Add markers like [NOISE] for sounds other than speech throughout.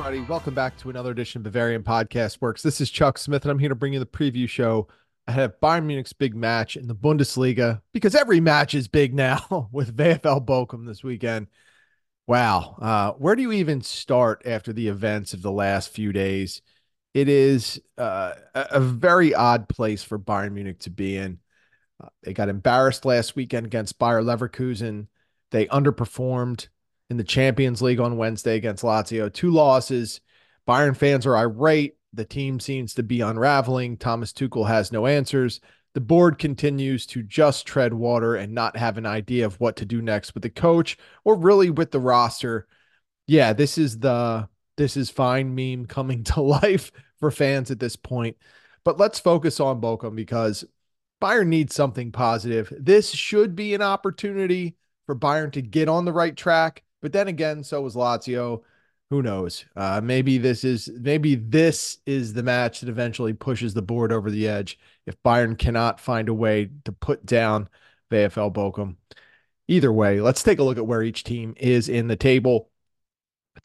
everybody. Welcome back to another edition of Bavarian Podcast Works. This is Chuck Smith, and I'm here to bring you the preview show ahead of Bayern Munich's big match in the Bundesliga because every match is big now [LAUGHS] with VfL Bochum this weekend. Wow. Uh, where do you even start after the events of the last few days? It is uh, a very odd place for Bayern Munich to be in. Uh, they got embarrassed last weekend against Bayer Leverkusen. They underperformed in the Champions League on Wednesday against Lazio. Two losses. Bayern fans are irate. The team seems to be unraveling. Thomas Tuchel has no answers. The board continues to just tread water and not have an idea of what to do next with the coach or really with the roster. Yeah, this is the this is fine meme coming [LAUGHS] to life for fans at this point. But let's focus on Bochum because Bayern needs something positive. This should be an opportunity for Bayern to get on the right track but then again, so was Lazio. Who knows? Uh, maybe this is maybe this is the match that eventually pushes the board over the edge if Bayern cannot find a way to put down VfL Bochum. Either way, let's take a look at where each team is in the table.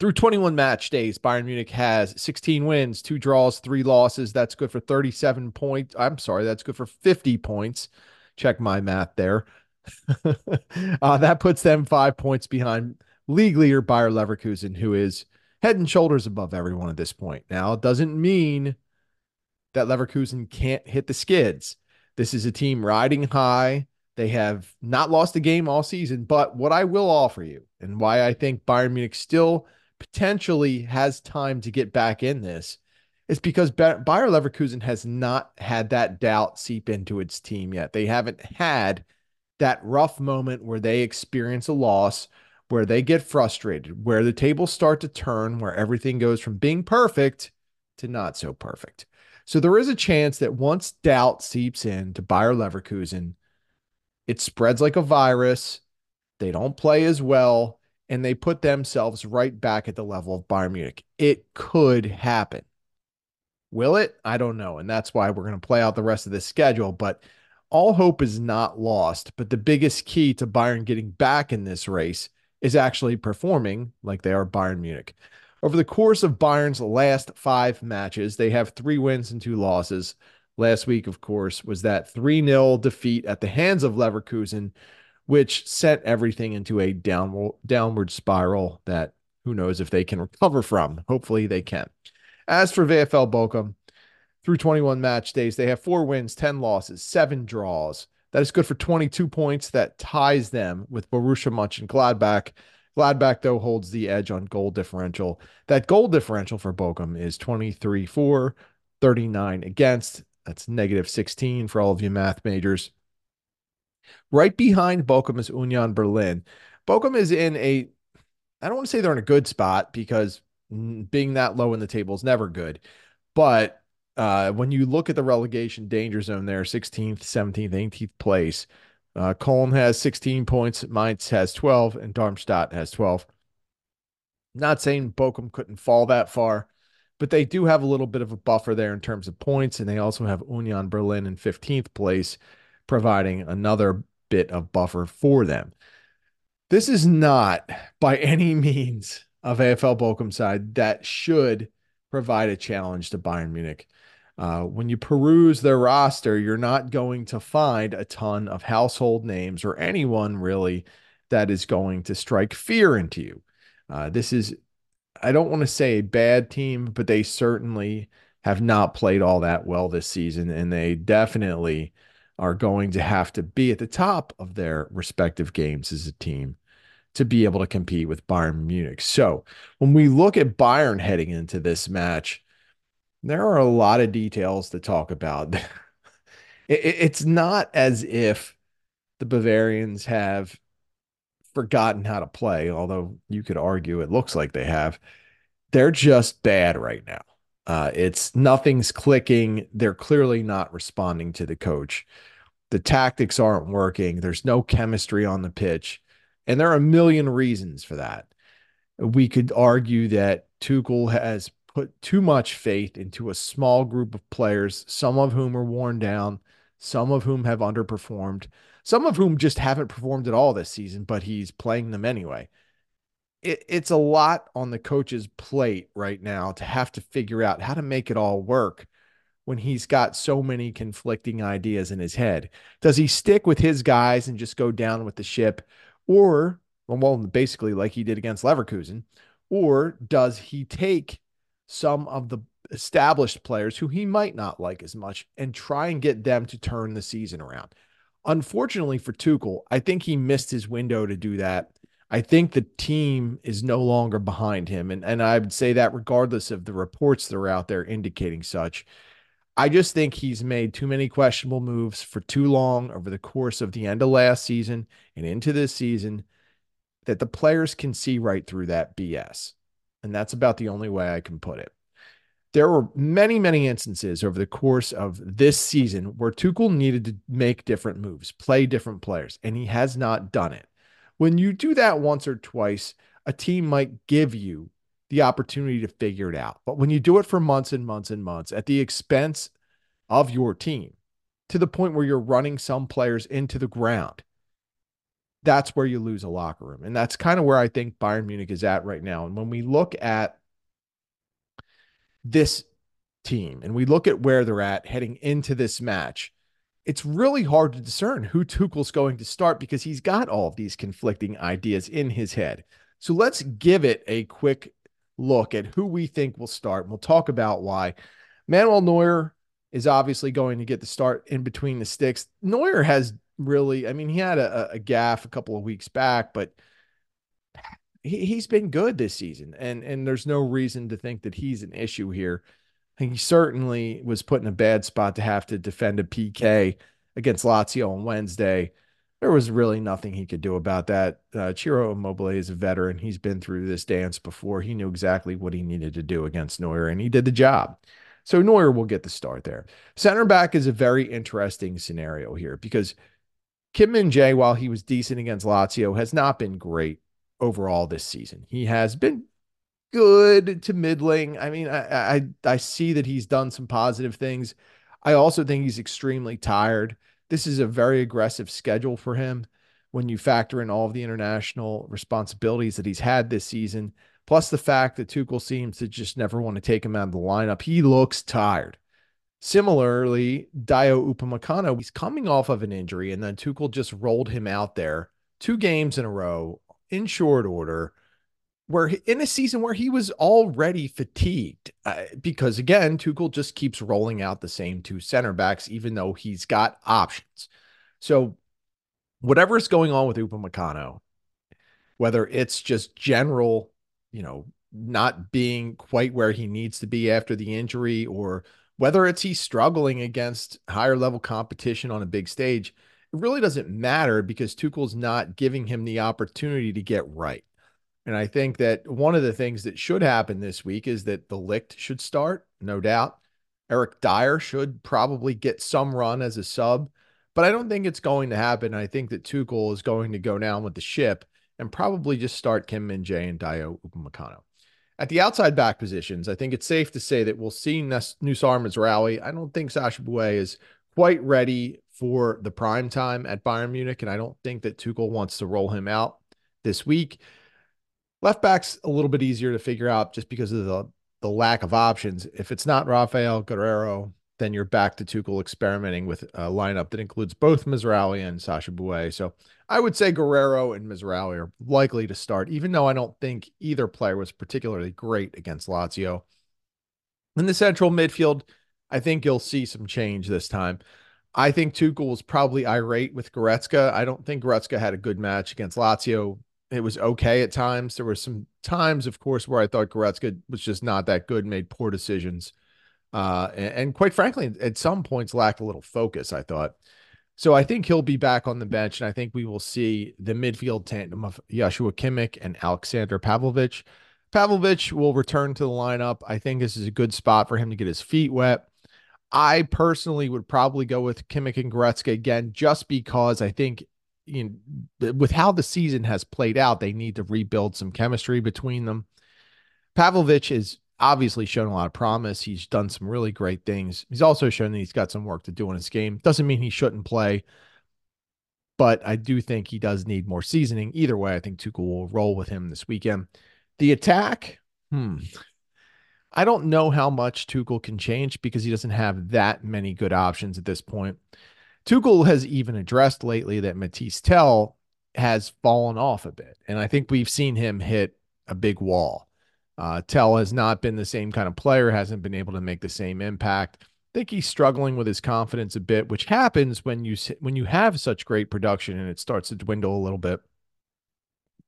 Through 21 match days, Bayern Munich has 16 wins, two draws, three losses. That's good for 37 points. I'm sorry, that's good for 50 points. Check my math there. [LAUGHS] uh, that puts them five points behind league leader Bayer Leverkusen, who is head and shoulders above everyone at this point. Now, it doesn't mean that Leverkusen can't hit the skids. This is a team riding high. They have not lost a game all season, but what I will offer you and why I think Bayern Munich still potentially has time to get back in this is because Bayer Leverkusen has not had that doubt seep into its team yet. They haven't had that rough moment where they experience a loss where they get frustrated, where the tables start to turn, where everything goes from being perfect to not so perfect. So there is a chance that once doubt seeps in to Bayer Leverkusen, it spreads like a virus. They don't play as well, and they put themselves right back at the level of Bayern Munich. It could happen. Will it? I don't know. And that's why we're going to play out the rest of the schedule. But all hope is not lost. But the biggest key to Bayern getting back in this race is actually performing like they are Bayern Munich. Over the course of Bayern's last five matches, they have three wins and two losses. Last week, of course, was that 3 0 defeat at the hands of Leverkusen, which sent everything into a downward, downward spiral that who knows if they can recover from. Hopefully, they can. As for VfL Bochum, through 21 match days, they have four wins, 10 losses, seven draws. That is good for 22 points. That ties them with Borussia Mönchengladbach. Gladbach, though, holds the edge on goal differential. That goal differential for Bochum is 23 4, 39 against. That's negative 16 for all of you math majors. Right behind Bochum is Union Berlin. Bochum is in a, I don't want to say they're in a good spot because being that low in the table is never good, but uh, when you look at the relegation danger zone there, 16th, 17th, 18th place, uh, Cologne has 16 points, Mainz has 12, and Darmstadt has 12. Not saying Bochum couldn't fall that far, but they do have a little bit of a buffer there in terms of points, and they also have Union Berlin in 15th place, providing another bit of buffer for them. This is not by any means of VfL Bochum side that should provide a challenge to Bayern Munich. Uh, when you peruse their roster, you're not going to find a ton of household names or anyone really that is going to strike fear into you. Uh, this is, I don't want to say a bad team, but they certainly have not played all that well this season, and they definitely are going to have to be at the top of their respective games as a team to be able to compete with Bayern Munich. So when we look at Bayern heading into this match, there are a lot of details to talk about. [LAUGHS] it, it's not as if the Bavarians have forgotten how to play, although you could argue it looks like they have. They're just bad right now. Uh, it's nothing's clicking. They're clearly not responding to the coach. The tactics aren't working. There's no chemistry on the pitch. And there are a million reasons for that. We could argue that Tuchel has put too much faith into a small group of players, some of whom are worn down, some of whom have underperformed, some of whom just haven't performed at all this season, but he's playing them anyway. it, it's a lot on the coach's plate right now to have to figure out how to make it all work when he's got so many conflicting ideas in his head. Does he stick with his guys and just go down with the ship? Or, well, basically like he did against Leverkusen, or does he take some of the established players who he might not like as much and try and get them to turn the season around? Unfortunately for Tuchel, I think he missed his window to do that. I think the team is no longer behind him. And, and I would say that regardless of the reports that are out there indicating such. I just think he's made too many questionable moves for too long over the course of the end of last season and into this season that the players can see right through that BS. And that's about the only way I can put it. There were many, many instances over the course of this season where Tuchel needed to make different moves, play different players, and he has not done it. When you do that once or twice, a team might give you the opportunity to figure it out. But when you do it for months and months and months at the expense of your team to the point where you're running some players into the ground, that's where you lose a locker room. And that's kind of where I think Bayern Munich is at right now. And when we look at this team and we look at where they're at heading into this match, it's really hard to discern who Tuchel's going to start because he's got all of these conflicting ideas in his head. So let's give it a quick look at who we think will start. And we'll talk about why. Manuel Neuer is obviously going to get the start in between the sticks. Neuer has really, I mean, he had a, a gaff a couple of weeks back, but he, he's been good this season. And, and there's no reason to think that he's an issue here. He certainly was put in a bad spot to have to defend a PK against Lazio on Wednesday there was really nothing he could do about that. Uh, Ciro Immobile is a veteran. He's been through this dance before. He knew exactly what he needed to do against Neuer, and he did the job. So Neuer will get the start there. Center back is a very interesting scenario here because Kim Min Jae, while he was decent against Lazio, has not been great overall this season. He has been good to middling. I mean, I, I I see that he's done some positive things. I also think he's extremely tired. This is a very aggressive schedule for him when you factor in all of the international responsibilities that he's had this season, plus the fact that Tuchel seems to just never want to take him out of the lineup. He looks tired. Similarly, Dayot Upamecano, he's coming off of an injury, and then Tuchel just rolled him out there two games in a row in short order where in a season where he was already fatigued uh, because again Tuchel just keeps rolling out the same two center backs even though he's got options. So whatever is going on with Upamecano, whether it's just general, you know, not being quite where he needs to be after the injury or whether it's he's struggling against higher level competition on a big stage, it really doesn't matter because Tuchel's not giving him the opportunity to get right. And I think that one of the things that should happen this week is that de Ligt should start, no doubt. Eric Dier should probably get some run as a sub, but I don't think it's going to happen. I think that Tuchel is going to go down with the ship and probably just start Kim Min Jae and Dayot Upamecano. At the outside back positions, I think it's safe to say that we'll see Noussair rally. I don't think Sacha Boey is quite ready for the prime time at Bayern Munich, and I don't think that Tuchel wants to roll him out this week. Left back's a little bit easier to figure out just because of the the lack of options. If it's not Raphaël Guerreiro, then you're back to Tuchel experimenting with a lineup that includes both Mazraoui and Sacha Boey. So I would say Guerreiro and Mazraoui are likely to start, even though I don't think either player was particularly great against Lazio. In the central midfield, I think you'll see some change this time. I think Tuchel was probably irate with Goretzka. I don't think Goretzka had a good match against Lazio it was okay at times. There were some times, of course, where I thought Goretzka was just not that good, made poor decisions, uh, and, and, quite frankly, at some points lacked a little focus. I thought. So I think he'll be back on the bench, and I think we will see the midfield tandem of Joshua Kimmich and Alexander Pavlovic. Pavlovic will return to the lineup. I think this is a good spot for him to get his feet wet. I personally would probably go with Kimmich and Goretzka again, just because I think you know, with how the season has played out, they need to rebuild some chemistry between them. Pavlovic has obviously shown a lot of promise. He's done some really great things. He's also shown that he's got some work to do in his game. Doesn't mean he shouldn't play. but I do think he does need more seasoning. Either way, I think Tuchel will roll with him this weekend. The attack, hmm. I don't know how much Tuchel can change because he doesn't have that many good options at this point. Tuchel has even addressed lately that Mathys Tel has fallen off a bit. And I think we've seen him hit a big wall. Uh, Tel has not been the same kind of player, hasn't been able to make the same impact. I think he's struggling with his confidence a bit, which happens when you when you have such great production and it starts to dwindle a little bit.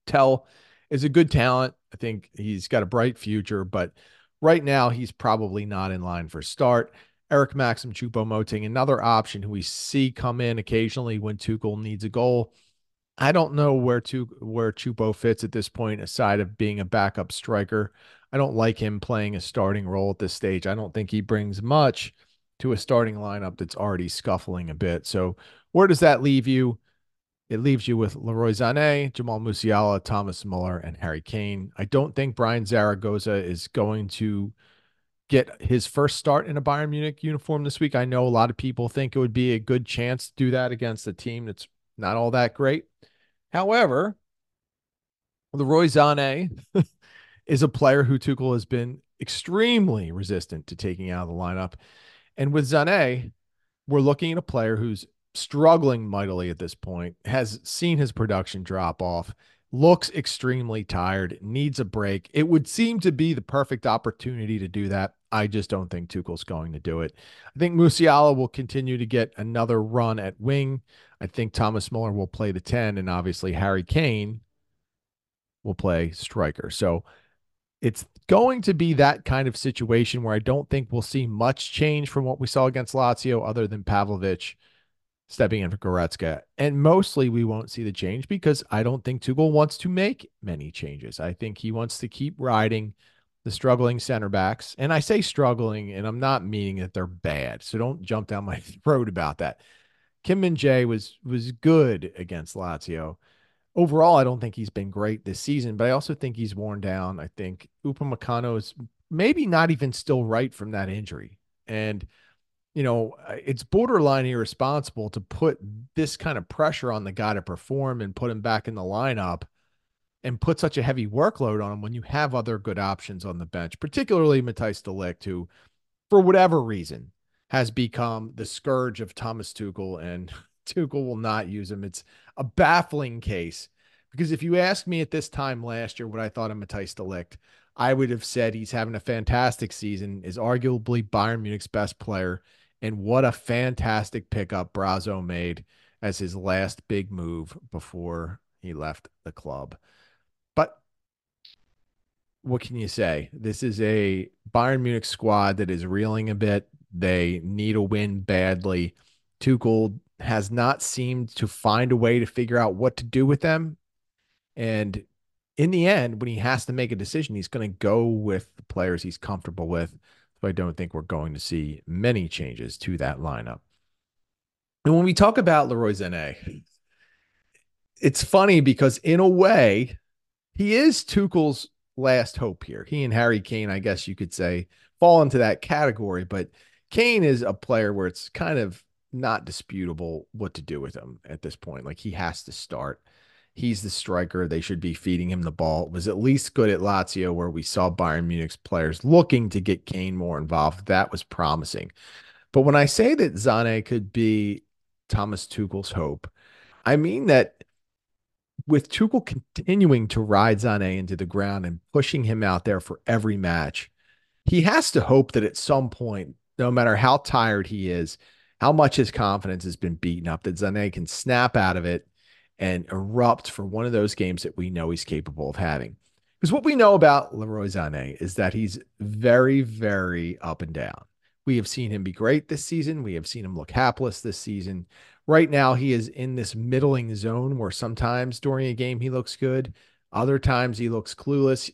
Tel is a good talent. I think he's got a bright future, but right now he's probably not in line for start. Eric Maxim Choupo-Moting, another option who we see come in occasionally when Tuchel needs a goal. I don't know where to where Choupo fits at this point, aside of being a backup striker. I don't like him playing a starting role at this stage. I don't think he brings much to a starting lineup that's already scuffling a bit. So where does that leave you? It leaves you with Leroy Sané, Jamal Musiala, Thomas Muller, and Harry Kane. I don't think Bryan Zaragoza is going to get his first start in a Bayern Munich uniform this week. I know a lot of people think it would be a good chance to do that against a team that's not all that great. However, Leroy Sané [LAUGHS] is a player who Tuchel has been extremely resistant to taking out of the lineup. And with Zane, we're looking at a player who's struggling mightily at this point, has seen his production drop off, looks extremely tired, needs a break. It would seem to be the perfect opportunity to do that. I just don't think Tuchel's going to do it. I think Musiala will continue to get another run at wing. I think Thomas Muller will play the 10, and obviously Harry Kane will play striker. So it's going to be that kind of situation where I don't think we'll see much change from what we saw against Lazio, other than Pavlovic stepping in for Goretzka. And mostly we won't see the change because I don't think Tuchel wants to make many changes. I think he wants to keep riding the struggling center backs. And I say struggling, and I'm not meaning that they're bad. So don't jump down my [LAUGHS] throat about that. Kim Min Jae was was good against Lazio. Overall, I don't think he's been great this season, but I also think he's worn down. I think Upamecano is maybe not even still right from that injury. And you know, uh, it's borderline irresponsible to put this kind of pressure on the guy to perform and put him back in the lineup and put such a heavy workload on him when you have other good options on the bench, particularly Matthijs de Ligt, who, for whatever reason, has become the scourge of Thomas Tuchel, and [LAUGHS] Tuchel will not use him. It's a baffling case because if you ask me at this time last year what I thought of Matthijs de Ligt, I would have said he's having a fantastic season, is arguably Bayern Munich's best player, and what a fantastic pickup Brazzo made as his last big move before he left the club. But what can you say? This is a Bayern Munich squad that is reeling a bit. They need a win badly. Tuchel has not seemed to find a way to figure out what to do with them. And in the end, when he has to make a decision, he's going to go with the players he's comfortable with. So I don't think we're going to see many changes to that lineup. And when we talk about Leroy Sané, it's funny because in a way, he is Tuchel's last hope here. He and Harry Kane, I guess you could say, fall into that category. But Kane is a player where it's kind of not disputable what to do with him at this point. Like he has to start. He's the striker. They should be feeding him the ball. It was at least good at Lazio, where we saw Bayern Munich's players looking to get Kane more involved. That was promising. But when I say that Sané could be Thomas Tuchel's hope, I mean that with Tuchel continuing to ride Sané into the ground and pushing him out there for every match, he has to hope that at some point, no matter how tired he is, how much his confidence has been beaten up, that Sané can snap out of it and erupt for one of those games that we know he's capable of having. Because what we know about Leroy Sané is that he's very, very up and down. We have seen him be great this season. We have seen him look hapless this season. Right now, he is in this middling zone where sometimes during a game he looks good, other times he looks clueless.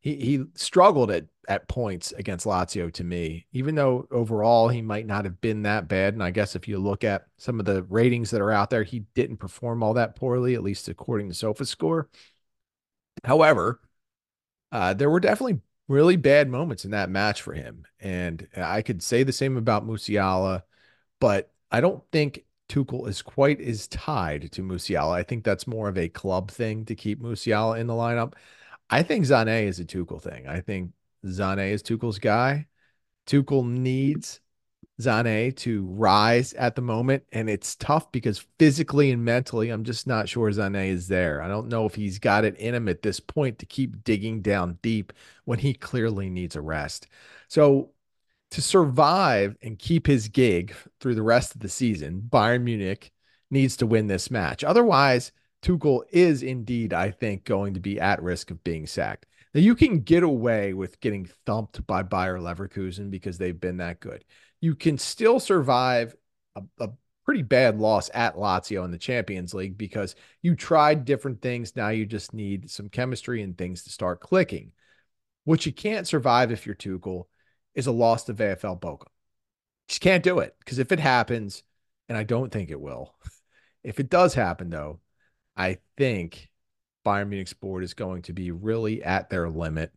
He he struggled at at points against Lazio to me, even though overall he might not have been that bad. And I guess if you look at some of the ratings that are out there, he didn't perform all that poorly, at least according to SofaScore. However, uh, there were definitely really bad moments in that match for him. And I could say the same about Musiala, but I don't think Tuchel is quite as tied to Musiala. I think that's more of a club thing to keep Musiala in the lineup. I think Sané is a Tuchel thing. I think Sané is Tuchel's guy. Tuchel needs Sané to rise at the moment, and it's tough because physically and mentally, I'm just not sure Sané is there. I don't know if he's got it in him at this point to keep digging down deep when he clearly needs a rest. So to survive and keep his gig through the rest of the season, Bayern Munich needs to win this match. Otherwise, Tuchel is indeed, I think, going to be at risk of being sacked. Now, you can get away with getting thumped by Bayer Leverkusen because they've been that good. You can still survive a, a pretty bad loss at Lazio in the Champions League because you tried different things. Now you just need some chemistry and things to start clicking. What you can't survive if you're Tuchel is a loss to VFL Bochum. Just can't do it because if it happens, and I don't think it will, [LAUGHS] if it does happen though, I think Bayern Munich's board is going to be really at their limit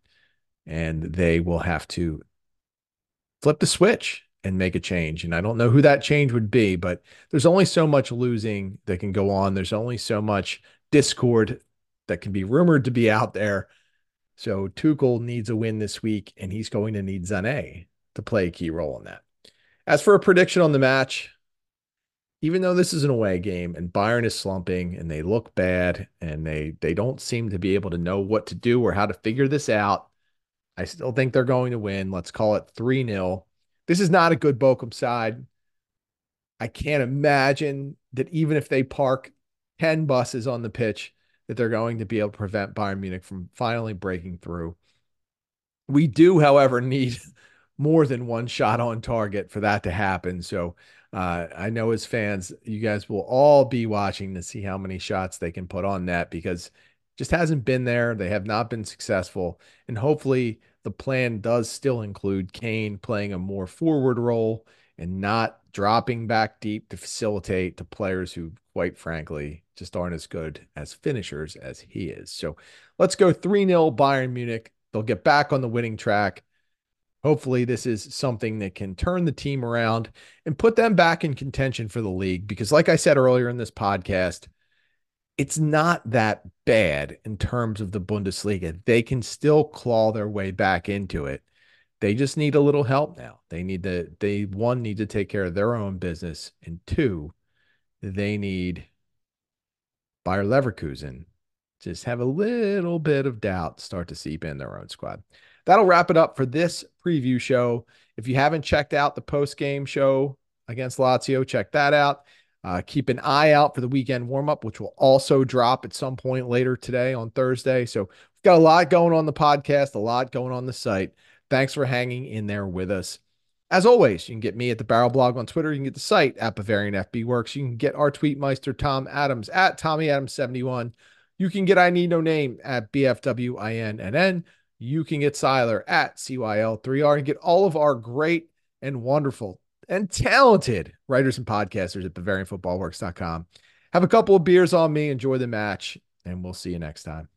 and they will have to flip the switch and make a change. And I don't know who that change would be, but there's only so much losing that can go on. There's only so much discord that can be rumored to be out there. So Tuchel needs a win this week, and he's going to need Sané to play a key role in that. As for a prediction on the match, even though this is an away game and Bayern is slumping and they look bad and they they don't seem to be able to know what to do or how to figure this out, I still think they're going to win. Let's call it 3-0. This is not a good Bochum side. I can't imagine that even if they park 10 buses on the pitch, that they're going to be able to prevent Bayern Munich from finally breaking through. We do, however, need [LAUGHS] more than one shot on target for that to happen. So uh, I know as fans, you guys will all be watching to see how many shots they can put on net because just hasn't been there. They have not been successful. And hopefully the plan does still include Kane playing a more forward role and not dropping back deep to facilitate to players who, quite frankly, just aren't as good as finishers as he is. So let's go 3 0 Bayern Munich. They'll get back on the winning track. Hopefully, this is something that can turn the team around and put them back in contention for the league. Because, like I said earlier in this podcast, it's not that bad in terms of the Bundesliga. They can still claw their way back into it. They just need a little help now. They need to, they one, need to take care of their own business. And two, they need Bayer Leverkusen just have a little bit of doubt start to seep in their own squad. That'll wrap it up for this preview show. If you haven't checked out the post game show against Lazio, check that out. Uh, keep an eye out for the weekend warm up, which will also drop at some point later today on Thursday. So we've got a lot going on the podcast, a lot going on the site. Thanks for hanging in there with us. As always, you can get me at the Barrel Blog on Twitter. You can get the site at Bavarian FB Works. You can get our tweetmeister Tom Adams at Tommy Adams 71. You can get I Need No Name at BFWINNN. You can get Siler at CYL3R and get all of our great and wonderful and talented writers and podcasters at BavarianFootballWorks.com. Have a couple of beers on me, enjoy the match, and we'll see you next time.